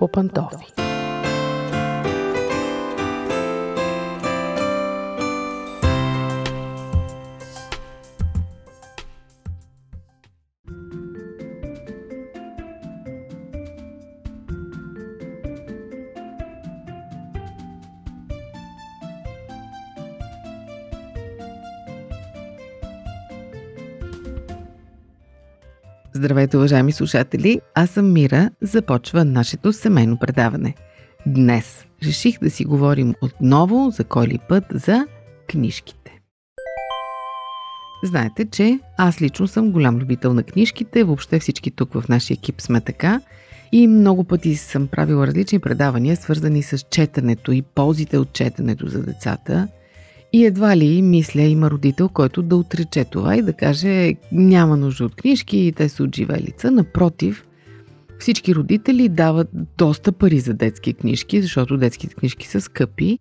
по Здравейте, уважаеми слушатели! Аз съм Мира. Започва нашето семейно предаване. Днес реших да си говорим отново, за кой ли път, за книжките. Знаете, че аз лично съм голям любител на книжките, въобще всички тук в нашия екип сме така и много пъти съм правила различни предавания, свързани с четенето и ползите от четенето за децата – и едва ли, мисля, има родител, който да отрече това и да каже няма нужда от книжки и те са от живелица. Напротив, всички родители дават доста пари за детски книжки, защото детските книжки са скъпи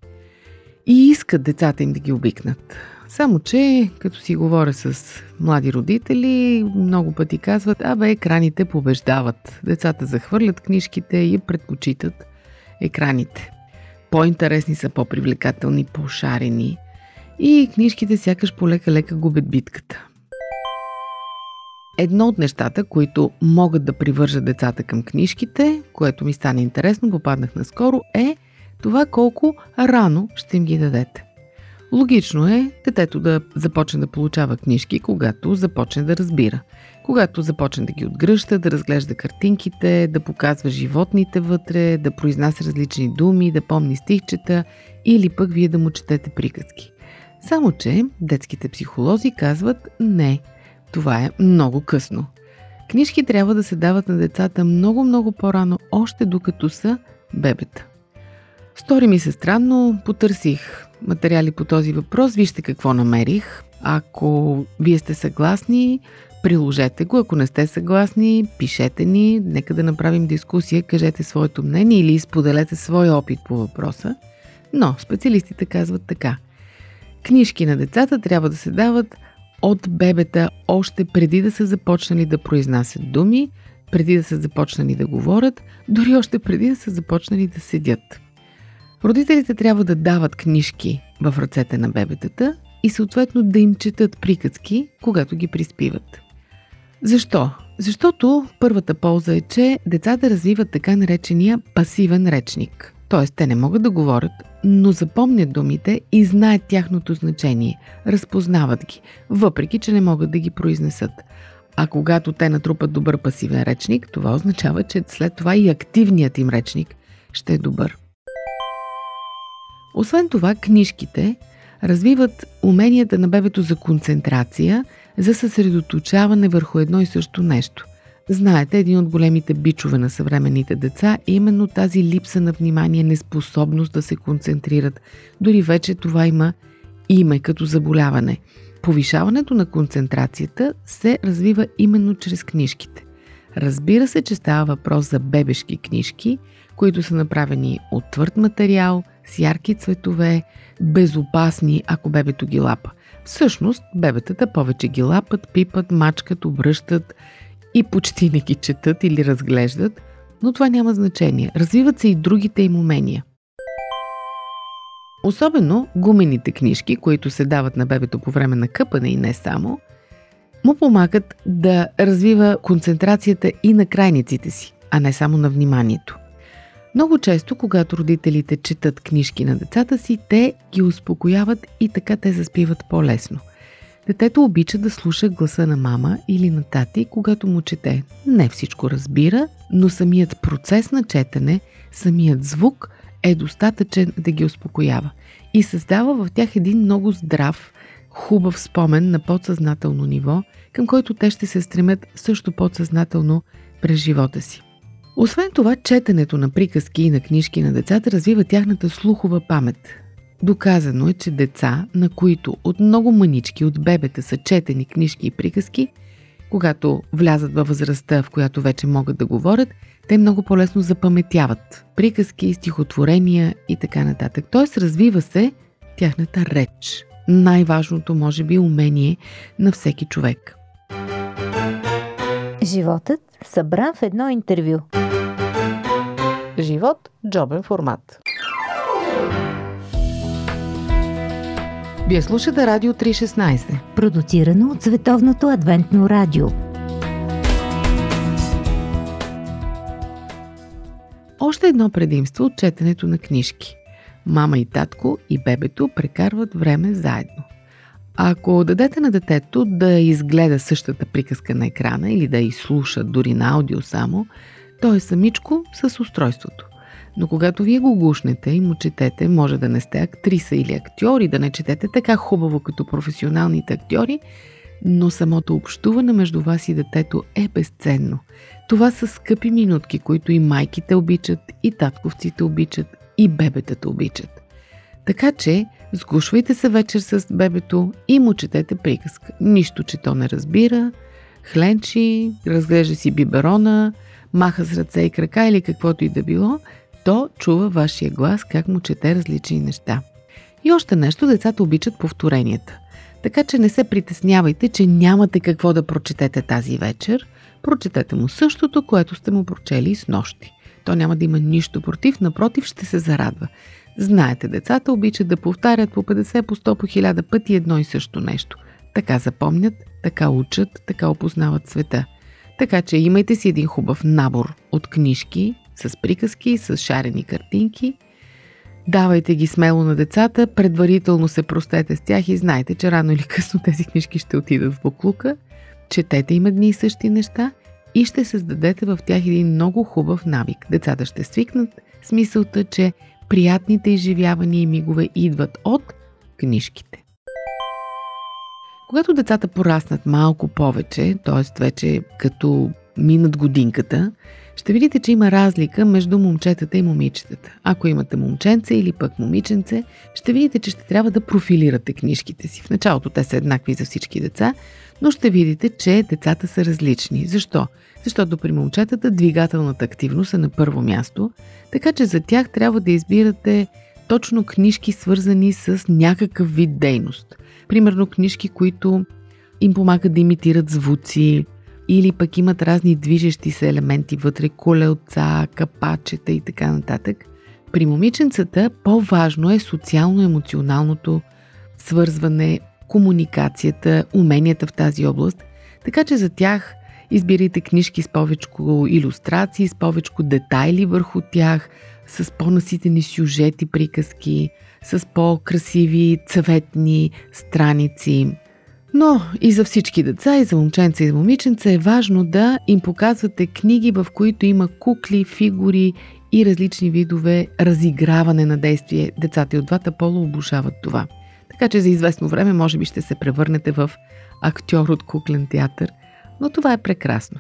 и искат децата им да ги обикнат. Само, че като си говоря с млади родители, много пъти казват, абе, екраните побеждават. Децата захвърлят книжките и предпочитат екраните. По-интересни са, по-привлекателни, по-шарени – и книжките сякаш полека-лека губят битката. Едно от нещата, които могат да привържат децата към книжките, което ми стане интересно, попаднах наскоро, е това колко рано ще им ги дадете. Логично е детето да започне да получава книжки, когато започне да разбира. Когато започне да ги отгръща, да разглежда картинките, да показва животните вътре, да произнася различни думи, да помни стихчета или пък вие да му четете приказки. Само, че детските психолози казват не, това е много късно. Книжки трябва да се дават на децата много-много по-рано, още докато са бебета. Стори ми се странно, потърсих материали по този въпрос, вижте какво намерих. Ако вие сте съгласни, приложете го. Ако не сте съгласни, пишете ни, нека да направим дискусия, кажете своето мнение или споделете свой опит по въпроса. Но специалистите казват така – Книжки на децата трябва да се дават от бебета още преди да са започнали да произнасят думи, преди да са започнали да говорят, дори още преди да са започнали да седят. Родителите трябва да дават книжки в ръцете на бебетата и съответно да им четат приказки, когато ги приспиват. Защо? Защото първата полза е, че децата развиват така наречения пасивен речник. Т.е. те не могат да говорят, но запомнят думите и знаят тяхното значение, разпознават ги, въпреки че не могат да ги произнесат. А когато те натрупат добър пасивен речник, това означава, че след това и активният им речник ще е добър. Освен това, книжките развиват уменията на бебето за концентрация, за съсредоточаване върху едно и също нещо. Знаете, един от големите бичове на съвременните деца е именно тази липса на внимание, неспособност да се концентрират. Дори вече това има име като заболяване. Повишаването на концентрацията се развива именно чрез книжките. Разбира се, че става въпрос за бебешки книжки, които са направени от твърд материал, с ярки цветове, безопасни, ако бебето ги лапа. Всъщност, бебетата повече ги лапат, пипат, мачкат, обръщат и почти не ги четат или разглеждат, но това няма значение. Развиват се и другите им умения. Особено гумените книжки, които се дават на бебето по време на къпане и не само, му помагат да развива концентрацията и на крайниците си, а не само на вниманието. Много често, когато родителите четат книжки на децата си, те ги успокояват и така те заспиват по-лесно. Детето обича да слуша гласа на мама или на тати, когато му чете. Не всичко разбира, но самият процес на четене, самият звук е достатъчен да ги успокоява и създава в тях един много здрав, хубав спомен на подсъзнателно ниво, към който те ще се стремят също подсъзнателно през живота си. Освен това, четенето на приказки и на книжки на децата развива тяхната слухова памет. Доказано е, че деца, на които от много манички от бебета са четени книжки и приказки, когато влязат във възрастта, в която вече могат да говорят, те много по-лесно запаметяват приказки, стихотворения и така нататък. Тоест развива се тяхната реч. Най-важното, може би, умение на всеки човек. Животът събран в едно интервю. Живот – джобен формат. Вие слушате Радио 316. Продуцирано от Световното адвентно радио. Още едно предимство от четенето на книжки. Мама и татко и бебето прекарват време заедно. Ако дадете на детето да изгледа същата приказка на екрана или да изслуша дори на аудио само, то е самичко с устройството. Но когато вие го гушнете и му четете, може да не сте актриса или актьори, да не четете така хубаво като професионалните актьори, но самото общуване между вас и детето е безценно. Това са скъпи минутки, които и майките обичат, и татковците обичат, и бебетата обичат. Така че, сгушвайте се вечер с бебето и му четете приказка. Нищо, че то не разбира, хленчи, разглежда си биберона, маха с ръце и крака или каквото и да било, то чува вашия глас как му чете различни неща. И още нещо, децата обичат повторенията. Така че не се притеснявайте, че нямате какво да прочетете тази вечер. Прочетете му същото, което сте му прочели с нощи. То няма да има нищо против, напротив ще се зарадва. Знаете, децата обичат да повтарят по 50, по 100, по 1000 пъти едно и също нещо. Така запомнят, така учат, така опознават света. Така че имайте си един хубав набор от книжки с приказки, с шарени картинки. Давайте ги смело на децата, предварително се простете с тях и знайте, че рано или късно тези книжки ще отидат в буклука. Четете им едни и същи неща и ще създадете в тях един много хубав навик. Децата ще свикнат с мисълта, че приятните изживявания и мигове идват от книжките. Когато децата пораснат малко повече, т.е. вече като минат годинката, ще видите, че има разлика между момчетата и момичетата. Ако имате момченце или пък момиченце, ще видите, че ще трябва да профилирате книжките си. В началото те са еднакви за всички деца, но ще видите, че децата са различни. Защо? Защото при момчетата двигателната активност е на първо място, така че за тях трябва да избирате точно книжки, свързани с някакъв вид дейност. Примерно книжки, които им помагат да имитират звуци, или пък имат разни движещи се елементи вътре, колелца, капачета и така нататък. При момиченцата по-важно е социално-емоционалното свързване, комуникацията, уменията в тази област, така че за тях избирайте книжки с повече иллюстрации, с повече детайли върху тях, с по-наситени сюжети, приказки, с по-красиви цветни страници. Но и за всички деца, и за момченца, и за момиченца е важно да им показвате книги, в които има кукли, фигури и различни видове разиграване на действие. Децата и от двата пола обожават това. Така че за известно време може би ще се превърнете в актьор от куклен театър, но това е прекрасно.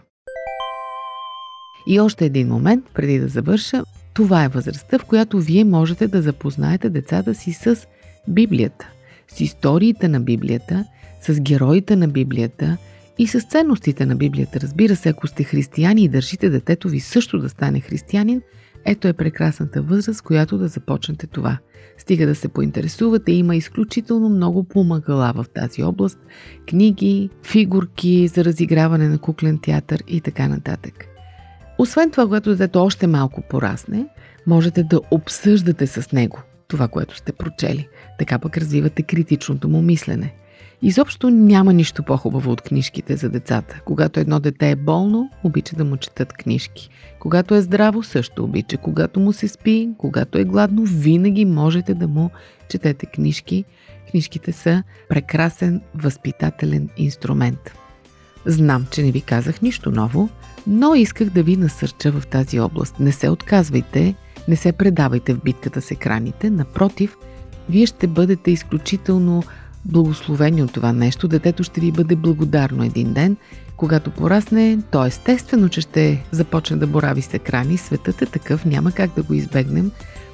И още един момент, преди да завърша, това е възрастта, в която вие можете да запознаете децата си с Библията, с историите на Библията – с героите на Библията и с ценностите на Библията. Разбира се, ако сте християни и държите детето ви също да стане християнин, ето е прекрасната възраст, която да започнете това. Стига да се поинтересувате, има изключително много помагала в тази област, книги, фигурки за разиграване на куклен театър и така нататък. Освен това, когато детето още малко порасне, можете да обсъждате с него това, което сте прочели. Така пък развивате критичното му мислене. Изобщо няма нищо по-хубаво от книжките за децата. Когато едно дете е болно, обича да му четат книжки. Когато е здраво, също обича. Когато му се спи, когато е гладно, винаги можете да му четете книжки. Книжките са прекрасен възпитателен инструмент. Знам, че не ви казах нищо ново, но исках да ви насърча в тази област. Не се отказвайте, не се предавайте в битката с екраните. Напротив, вие ще бъдете изключително благословени от това нещо. Детето ще ви бъде благодарно един ден. Когато порасне, то естествено, че ще започне да борави с екрани. Светът е такъв, няма как да го избегнем.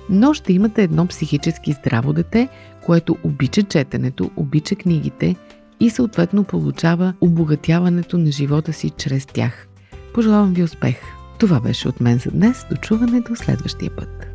Но ще имате едно психически здраво дете, което обича четенето, обича книгите и съответно получава обогатяването на живота си чрез тях. Пожелавам ви успех! Това беше от мен за днес. Дочуване до следващия път.